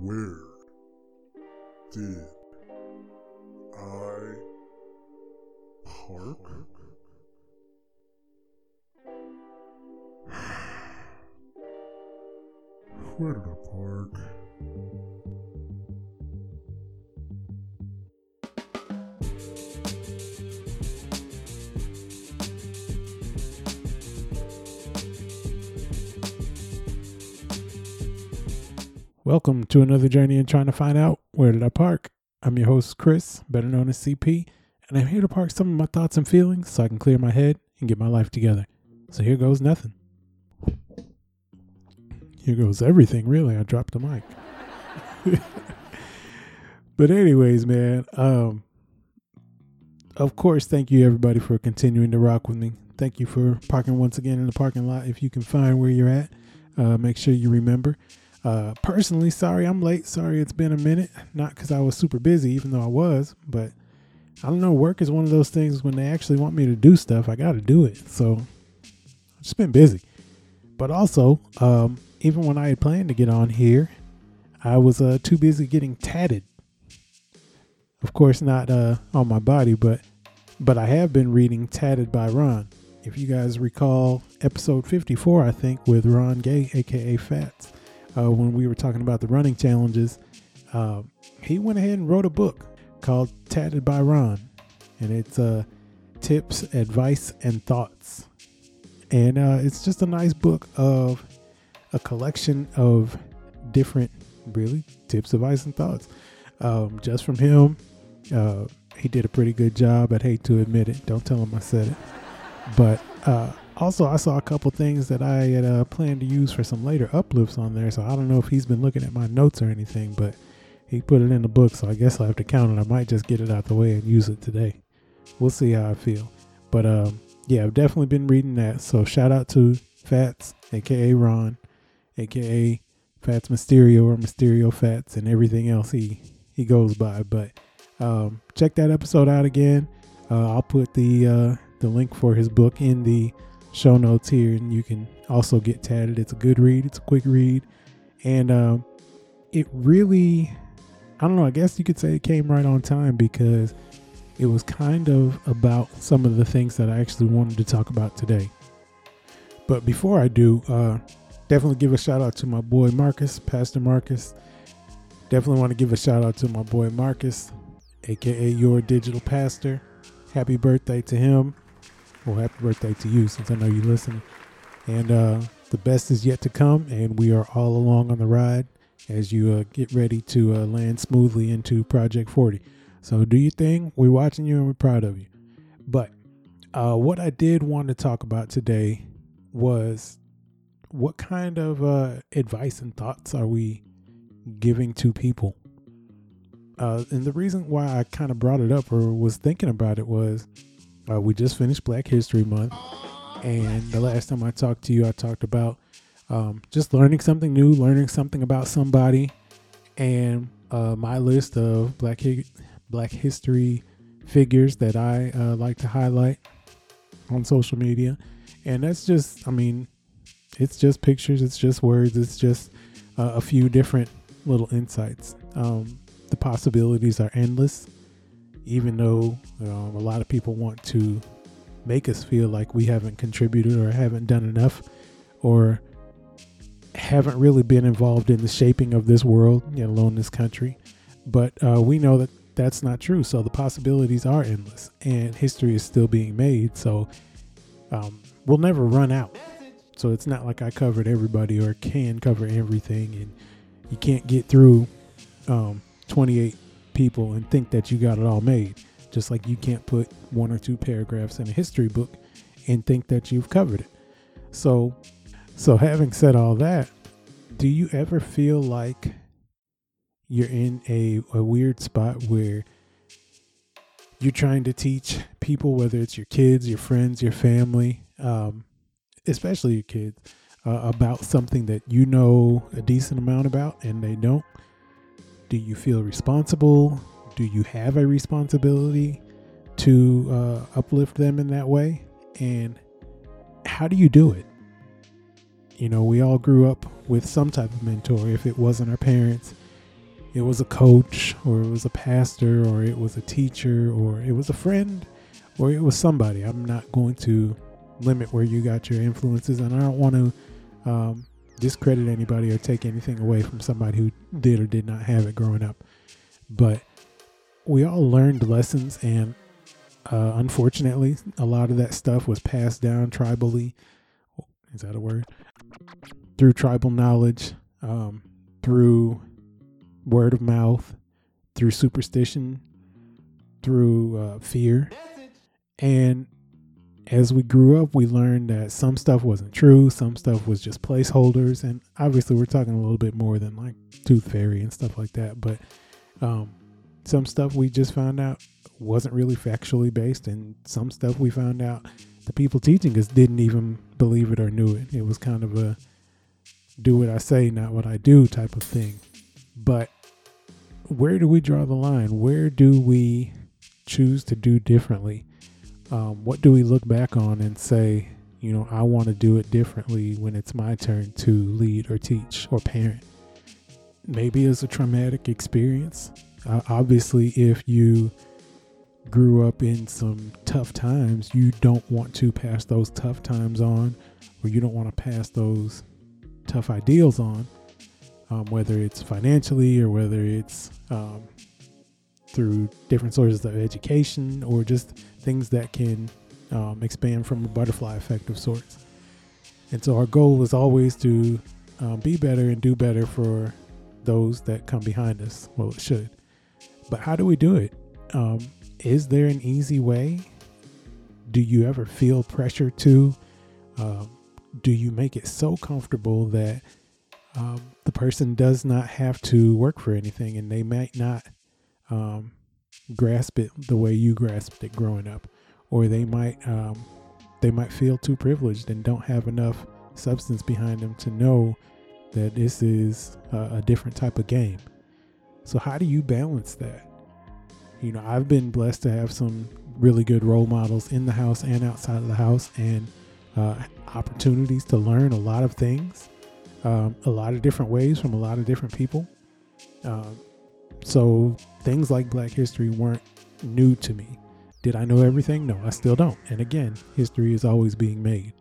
Where did I park? Where did I park? Welcome to another journey in trying to find out where did I park. I'm your host, Chris, better known as CP, and I'm here to park some of my thoughts and feelings so I can clear my head and get my life together. So here goes nothing. Here goes everything, really. I dropped the mic. but anyways, man, um of course, thank you everybody for continuing to rock with me. Thank you for parking once again in the parking lot. If you can find where you're at, uh, make sure you remember. Uh, personally, sorry I'm late. Sorry it's been a minute. Not because I was super busy, even though I was, but I don't know. Work is one of those things when they actually want me to do stuff, I got to do it. So I've just been busy. But also, um, even when I had planned to get on here, I was uh, too busy getting tatted. Of course, not uh, on my body, but but I have been reading TATed by Ron. If you guys recall episode 54, I think, with Ron Gay, aka Fats uh, when we were talking about the running challenges, uh, he went ahead and wrote a book called TATed by Ron, and it's uh, tips, advice, and thoughts. And uh, it's just a nice book of a collection of different, really, tips, advice, and thoughts. Um, just from him, uh, he did a pretty good job. I'd hate to admit it. Don't tell him I said it. But uh, also, I saw a couple things that I had uh, planned to use for some later uplifts on there. So I don't know if he's been looking at my notes or anything, but he put it in the book. So I guess I'll have to count it. I might just get it out the way and use it today. We'll see how I feel. But um, yeah, I've definitely been reading that. So shout out to Fats, aka Ron, aka Fats Mysterio or Mysterio Fats, and everything else he he goes by. But um, check that episode out again. Uh, I'll put the uh, the link for his book in the show notes here, and you can also get tatted. It's a good read. It's a quick read, and um, it really, I don't know. I guess you could say it came right on time because it was kind of about some of the things that I actually wanted to talk about today. But before I do, uh, definitely give a shout out to my boy Marcus, Pastor Marcus. Definitely want to give a shout out to my boy Marcus, aka your digital pastor. Happy birthday to him. Well, happy birthday to you since I know you listen. And uh, the best is yet to come, and we are all along on the ride as you uh, get ready to uh, land smoothly into Project 40. So do your thing. We're watching you and we're proud of you. But uh, what I did want to talk about today was what kind of uh, advice and thoughts are we giving to people? Uh, and the reason why I kind of brought it up or was thinking about it was uh, we just finished Black History Month, and the last time I talked to you, I talked about um, just learning something new, learning something about somebody, and uh, my list of Black Hi- Black History figures that I uh, like to highlight on social media, and that's just, I mean, it's just pictures, it's just words, it's just uh, a few different little insights. Um, the possibilities are endless even though a lot of people want to make us feel like we haven't contributed or haven't done enough or haven't really been involved in the shaping of this world, let alone this country. But uh, we know that that's not true. So the possibilities are endless and history is still being made. So um, we'll never run out. So it's not like I covered everybody or can cover everything. And you can't get through um, 28 people and think that you got it all made. Just like you can't put one or two paragraphs in a history book and think that you've covered it. So, so having said all that, do you ever feel like you're in a, a weird spot where you're trying to teach people, whether it's your kids, your friends, your family, um, especially your kids, uh, about something that you know a decent amount about and they don't? Do you feel responsible? Do you have a responsibility to uh, uplift them in that way? And how do you do it? You know, we all grew up with some type of mentor. If it wasn't our parents, it was a coach or it was a pastor or it was a teacher or it was a friend or it was somebody. I'm not going to limit where you got your influences, and I don't want to um, discredit anybody or take anything away from somebody who did or did not have it growing up. But we all learned lessons, and uh, unfortunately, a lot of that stuff was passed down tribally. Is that a word? Through tribal knowledge, um, through word of mouth, through superstition, through uh, fear. And as we grew up, we learned that some stuff wasn't true, some stuff was just placeholders. And obviously, we're talking a little bit more than like Tooth Fairy and stuff like that. But um, some stuff we just found out wasn't really factually based, and some stuff we found out the people teaching us didn't even believe it or knew it. It was kind of a do what I say, not what I do type of thing. But where do we draw the line? Where do we choose to do differently? Um, what do we look back on and say, you know, I want to do it differently when it's my turn to lead or teach or parent? Maybe it's a traumatic experience. Uh, obviously, if you grew up in some tough times, you don't want to pass those tough times on, or you don't want to pass those tough ideals on, um, whether it's financially or whether it's um, through different sources of education or just things that can um, expand from a butterfly effect of sorts. And so our goal is always to um, be better and do better for those that come behind us. Well, it should. But how do we do it? Um, is there an easy way? Do you ever feel pressure to? Um, do you make it so comfortable that um, the person does not have to work for anything and they might not um, grasp it the way you grasped it growing up, or they might um, they might feel too privileged and don't have enough substance behind them to know that this is a, a different type of game. So how do you balance that? You know, I've been blessed to have some really good role models in the house and outside of the house, and uh, opportunities to learn a lot of things, um, a lot of different ways from a lot of different people. Um, so things like Black history weren't new to me. Did I know everything? No, I still don't. And again, history is always being made.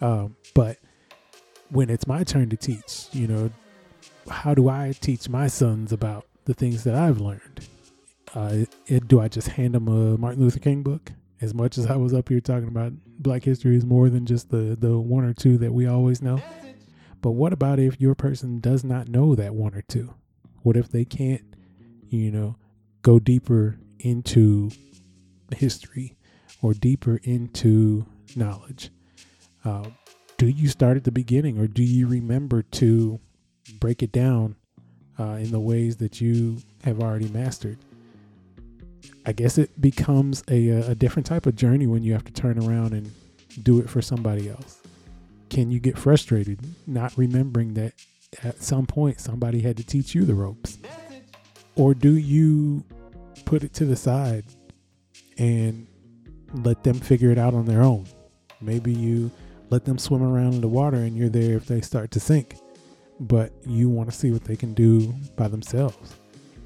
Um, but when it's my turn to teach, you know, how do I teach my sons about the things that I've learned? Uh, it, do I just hand them a Martin Luther King book? As much as I was up here talking about Black history is more than just the the one or two that we always know. But what about if your person does not know that one or two? What if they can't you know, go deeper into history or deeper into knowledge? Uh, do you start at the beginning or do you remember to break it down uh, in the ways that you have already mastered? I guess it becomes a, a different type of journey when you have to turn around and do it for somebody else. Can you get frustrated not remembering that at some point somebody had to teach you the ropes? Or do you put it to the side and let them figure it out on their own? Maybe you let them swim around in the water and you're there if they start to sink, but you want to see what they can do by themselves.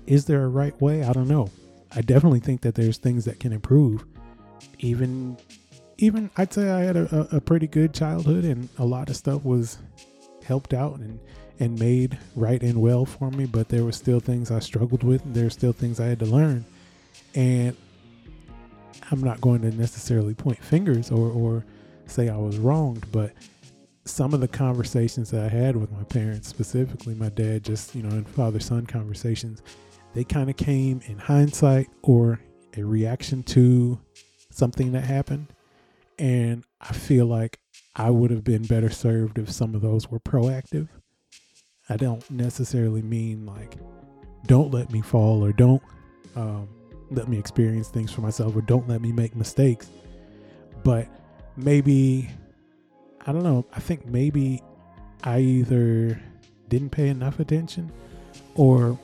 Is there a right way? I don't know. I definitely think that there's things that can improve. Even, even I'd say I had a, a pretty good childhood and a lot of stuff was helped out and and made right and well for me, but there were still things I struggled with. And there were still things I had to learn. And I'm not going to necessarily point fingers or, or say I was wronged, but some of the conversations that I had with my parents, specifically my dad, just, you know, in father son conversations, they kind of came in hindsight or a reaction to something that happened. And I feel like I would have been better served if some of those were proactive I don't necessarily mean like don't let me fall or don't um, let me experience things for myself or don't let me make mistakes. But maybe, I don't know, I think maybe I either didn't pay enough attention or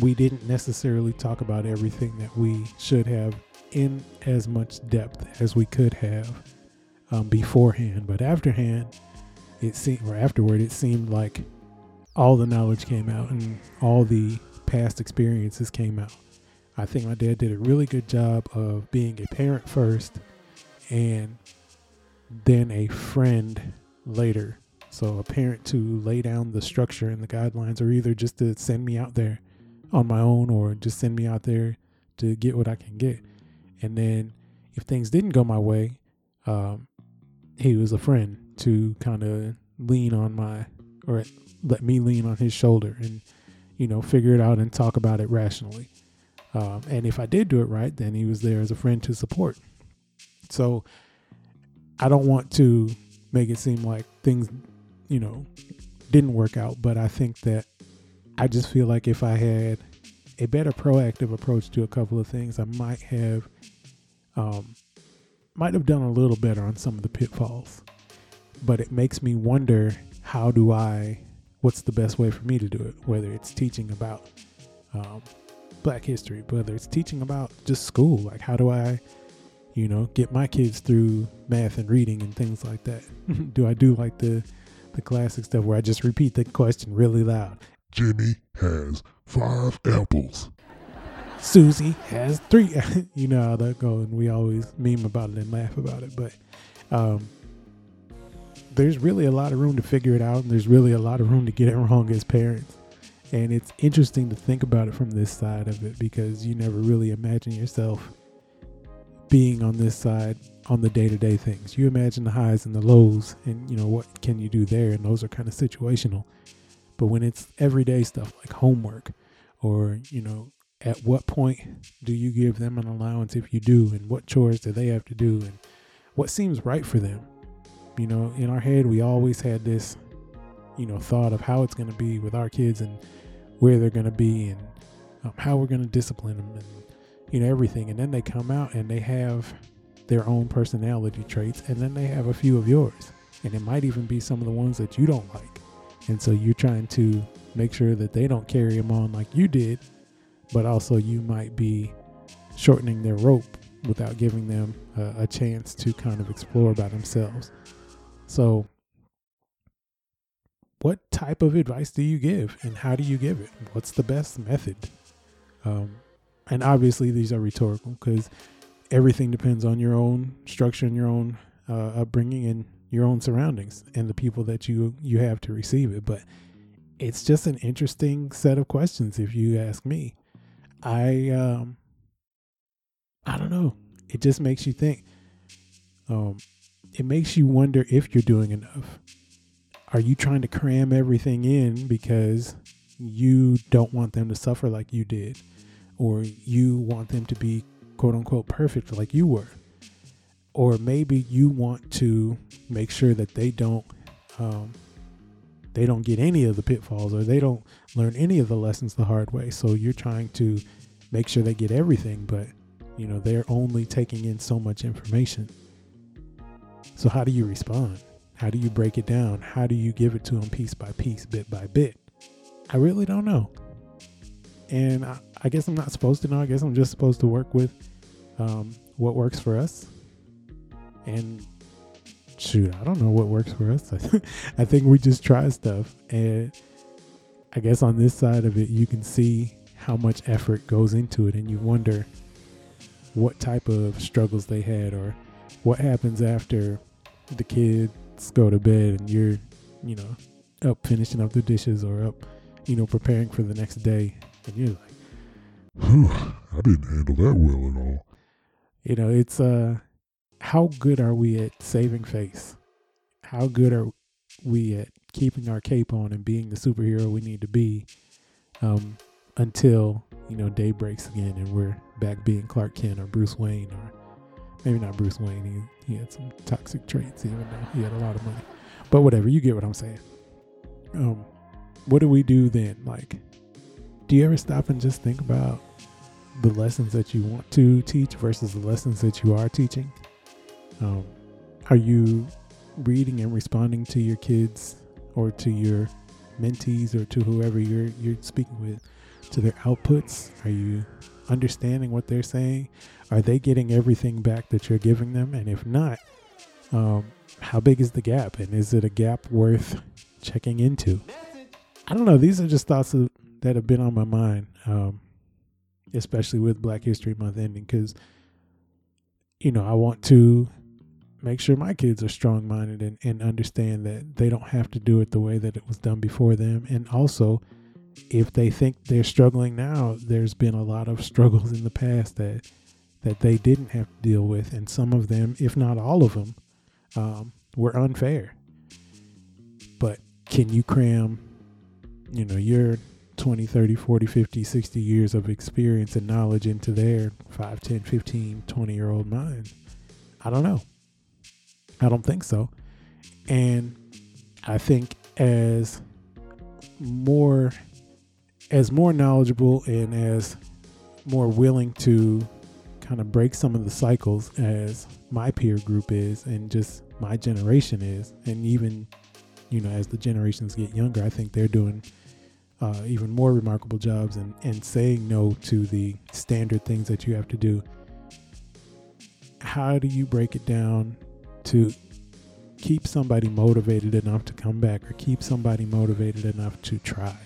we didn't necessarily talk about everything that we should have in as much depth as we could have um, beforehand. But afterhand, it seemed, or afterward, it seemed like all the knowledge came out and all the past experiences came out. I think my dad did a really good job of being a parent first and then a friend later. So a parent to lay down the structure and the guidelines, or either just to send me out there on my own, or just send me out there to get what I can get. And then if things didn't go my way, um, he was a friend to kind of lean on my, or let me lean on his shoulder and, you know, figure it out and talk about it rationally. Um, and if I did do it right, then he was there as a friend to support. So I don't want to make it seem like things, you know, didn't work out, but I think that I just feel like if I had a better proactive approach to a couple of things, I might have um, might have done a little better on some of the pitfalls. But it makes me wonder how do I what's the best way for me to do it, whether it's teaching about um, black history, whether it's teaching about just school, like how do I you know, get my kids through math and reading and things like that. do I do like the the classic stuff where I just repeat the question really loud? Jimmy has five apples. Susie has three. you know how that goes, and we always meme about it and laugh about it. But um, there's really a lot of room to figure it out, and there's really a lot of room to get it wrong as parents. And it's interesting to think about it from this side of it because you never really imagine yourself being on this side on the day-to-day things. You imagine the highs and the lows and you know what can you do there and those are kind of situational. But when it's everyday stuff like homework or, you know, at what point do you give them an allowance if you do and what chores do they have to do and what seems right for them? You know, in our head we always had this, you know, thought of how it's going to be with our kids and where they're going to be and um, how we're going to discipline them and you know everything. And then they come out and they have their own personality traits and then they have a few of yours. And it might even be some of the ones that you don't like. And so you're trying to make sure that they don't carry them on like you did but also you might be shortening their rope without giving them a, a chance to kind of explore by themselves so what type of advice do you give and how do you give it what's the best method um, and obviously these are rhetorical because everything depends on your own structure and your own uh, upbringing and your own surroundings and the people that you you have to receive it. But it's just an interesting set of questions, if you ask me. I um, I don't know. It just makes you think. Um, it makes you wonder if you're doing enough. Are you trying to cram everything in because you don't want them to suffer like you did? or you want them to be quote unquote perfect like you were or maybe you want to make sure that they don't um, they don't get any of the pitfalls or they don't learn any of the lessons the hard way so you're trying to make sure they get everything but you know they're only taking in so much information so how do you respond how do you break it down how do you give it to them piece by piece bit by bit i really don't know and I, I, guess I'm not supposed to know. I guess I'm just supposed to work with um, what works for us. And shoot, I don't know what works for us. I think we just try stuff, and I guess on this side of it, you can see how much effort goes into it, and you wonder what type of struggles they had, or what happens after the kids go to bed and you're, you know, up finishing up the dishes or up, you know, preparing for the next day and you're like, Whew, I didn't handle that well at all. You know, it's uh how good are we at saving face? How good are we at keeping our cape on and being the superhero we need to be um, until, you know, day breaks again and we're back being Clark Kent or Bruce Wayne or maybe not Bruce Wayne. He, he had some toxic traits, even though he had a lot of money. But whatever, you get what I'm saying. Um, what do we do then? Like, do you ever stop and just think about the lessons that you want to teach versus the lessons that you are teaching? Um, are you reading and responding to your kids or to your mentees or to whoever you're you're speaking with to their outputs? Are you understanding what they're saying? Are they getting everything back that you're giving them? And if not, um, how big is the gap? And is it a gap worth checking into? I don't know. These are just thoughts of, that have been on my mind, um, especially with Black History Month ending, because you know I want to make sure my kids are strong minded and, and understand that they don't have to do it the way that it was done before them, and also if they think they're struggling now, there's been a lot of struggles in the past that that they didn't have to deal with, and some of them, if not all of them, um, were unfair. But can you cram, you know, your 20, 30, 40, 50, 60 years of experience and knowledge into their 5, 10, 15, 20 year old mind? I don't know. I don't think so. And I think as more as more knowledgeable and as more willing to kind of break some of the cycles as my peer group is and just my generation is and even you know as the generations get younger i think they're doing uh, even more remarkable jobs and, and saying no to the standard things that you have to do. How do you break it down to keep somebody motivated enough to come back or keep somebody motivated enough to try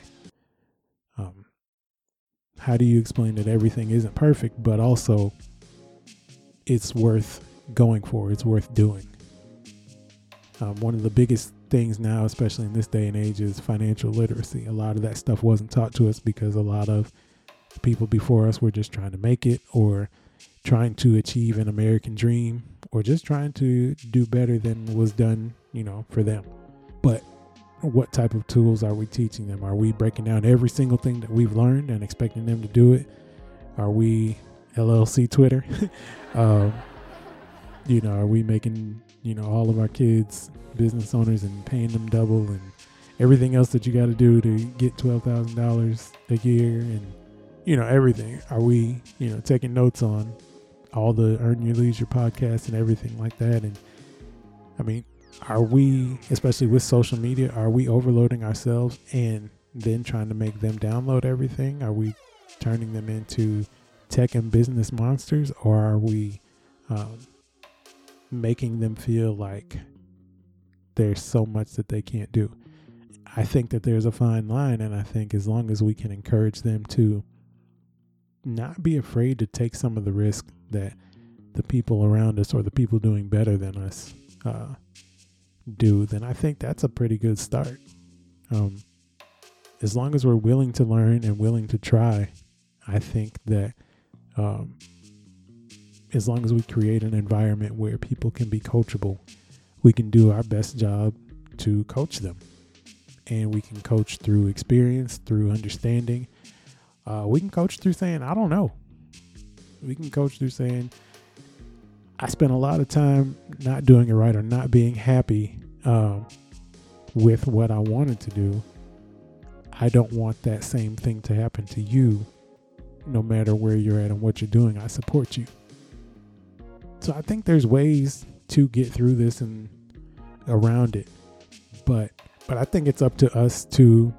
how do you explain that everything isn't perfect, but also it's worth going for, it's worth doing? Um, one of the biggest things now, especially in this day and age, is financial literacy. A lot of that stuff wasn't taught to us because a lot of people before us were just trying to make it or trying to achieve an American dream or just trying to do better than was done, you know, for them. But what type of tools are we teaching them? Are we breaking down every single thing that we've learned and expecting them to do it? Are we LLC Twitter? um, you know, are we making you know all of our kids business owners and paying them double and everything else that you got to do to get twelve thousand dollars a year and you know everything? Are we you know taking notes on all the Earn Your Leisure podcasts and everything like that? And I mean, are we, especially with social media, are we overloading ourselves and then trying to make them download everything? Are we turning them into tech and business monsters, or are we um, making them feel like there's so much that they can't do? I think that there's a fine line, and I think as long as we can encourage them to not be afraid to take some of the risk that the people around us or the people doing better than us uh, do, then I think that's a pretty good start. Um, as long as we're willing to learn and willing to try, I think that um, as long as we create an environment where people can be coachable, we can do our best job to coach them. And we can coach through experience, through understanding. Uh, we can coach through saying, I don't know. We can coach through saying, I spent a lot of time not doing it right or not being happy um, with what I wanted to do. I don't want that same thing to happen to you, no matter where you're at and what you're doing. I support you. So I think there's ways to get through this and around it, but but I think it's up to us to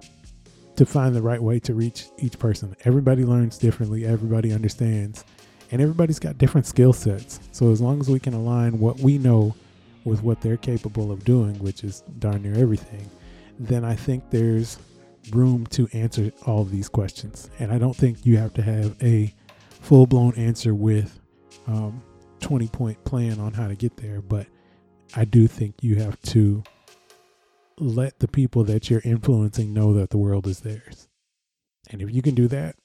to find the right way to reach each person. Everybody learns differently. Everybody understands and everybody's got different skill sets. So as long as we can align what we know with what they're capable of doing, which is darn near everything, then I think there's room to answer all these questions. And I don't think you have to have a full blown answer with um, 20 point plan on how to get there, but I do think you have to let the people that you're influencing know that the world is theirs. And if you can do that,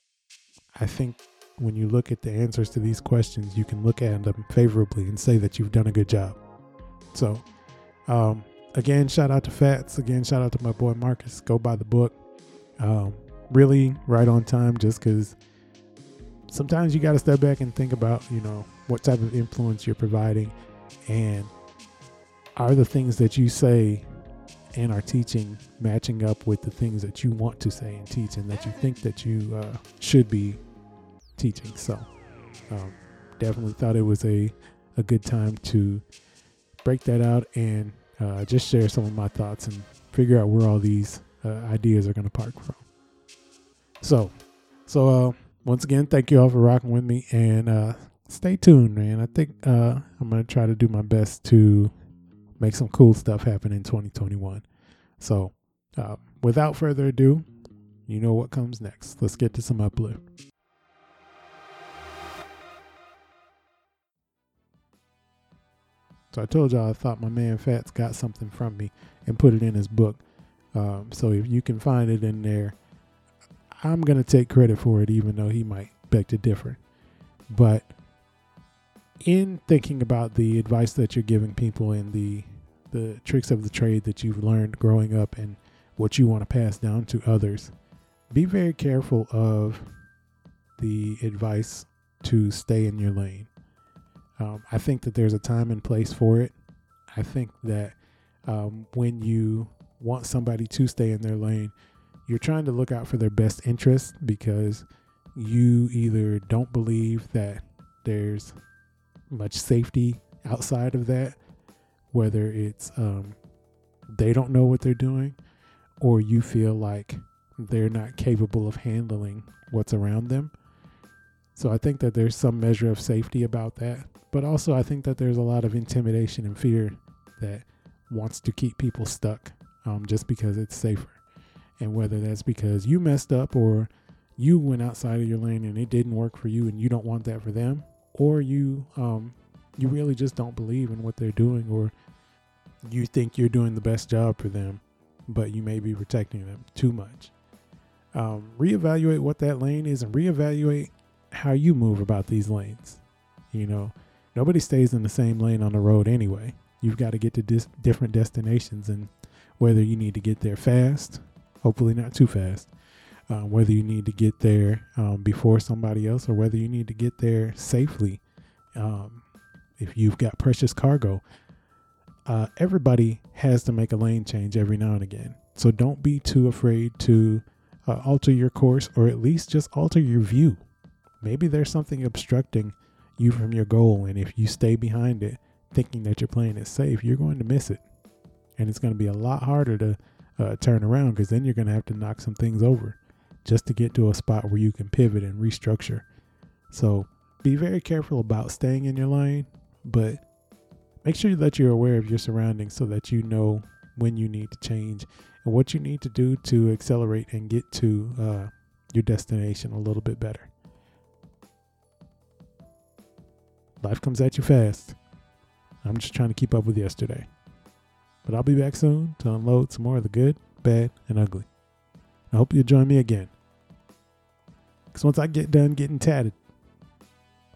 I think when you look at the answers to these questions, you can look at them favorably and say that you've done a good job. So, um, again, shout out to Fats. Again, shout out to my boy Marcus. Go buy the book. Um, really right on time just because sometimes you got to step back and think about, you know, what type of influence you're providing and are the things that you say and are teaching matching up with the things that you want to say and teach and that you think that you uh, should be teaching. So um, definitely thought it was a, a good time to break that out and uh, just share some of my thoughts and figure out where all these uh, ideas are going to park from. So, so uh, once again, thank you all for rocking with me and uh, stay tuned, man. I think uh, I'm going to try to do my best to make some cool stuff happen in 2021. So, uh, without further ado, you know what comes next. Let's get to some uplift. So I told y'all I thought my man Fats got something from me and put it in his book. Um, so if you can find it in there, I'm gonna take credit for it, even though he might beg to differ. But in thinking about the advice that you're giving people and the the tricks of the trade that you've learned growing up and what you want to pass down to others, be very careful of the advice to stay in your lane. Um, I think that there's a time and place for it. I think that um, when you want somebody to stay in their lane, you're trying to look out for their best interest because you either don't believe that there's much safety outside of that, whether it's um, they don't know what they're doing, or you feel like they're not capable of handling what's around them. So I think that there's some measure of safety about that. But also, I think that there's a lot of intimidation and fear that wants to keep people stuck um, just because it's safer. And whether that's because you messed up or you went outside of your lane and it didn't work for you and you don't want that for them, or you um, you really just don't believe in what they're doing or you think you're doing the best job for them, but you may be protecting them too much. Um, reevaluate what that lane is and reevaluate how you move about these lanes. You know, nobody stays in the same lane on the road anyway. You've got to get to dis- different destinations, and whether you need to get there fast, hopefully not too fast, uh, whether you need to get there um, before somebody else, or whether you need to get there safely. Um, if you've got precious cargo, uh, everybody has to make a lane change every now and again. So don't be too afraid to uh, alter your course, or at least just alter your view. Maybe there's something obstructing you from your goal, and if you stay behind it, thinking that you're playing it safe, you're going to miss it. And it's going to be a lot harder to uh, turn around because then you're going to have to knock some things over just to get to a spot where you can pivot and restructure. So be very careful about staying in your lane, but make sure that you're aware of your surroundings so that you know when you need to change and what you need to do to accelerate and get to uh, your destination a little bit better. Life comes at you fast. I'm just trying to keep up with yesterday. But I'll be back soon to unload some more of the good, bad, and ugly. I hope you'll join me again. Because once I get done getting tatted,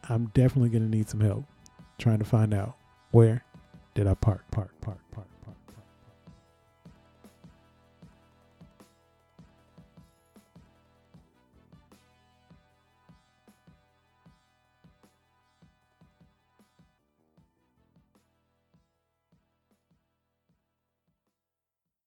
I'm definitely going to need some help trying to find out where did I park, park, park, park.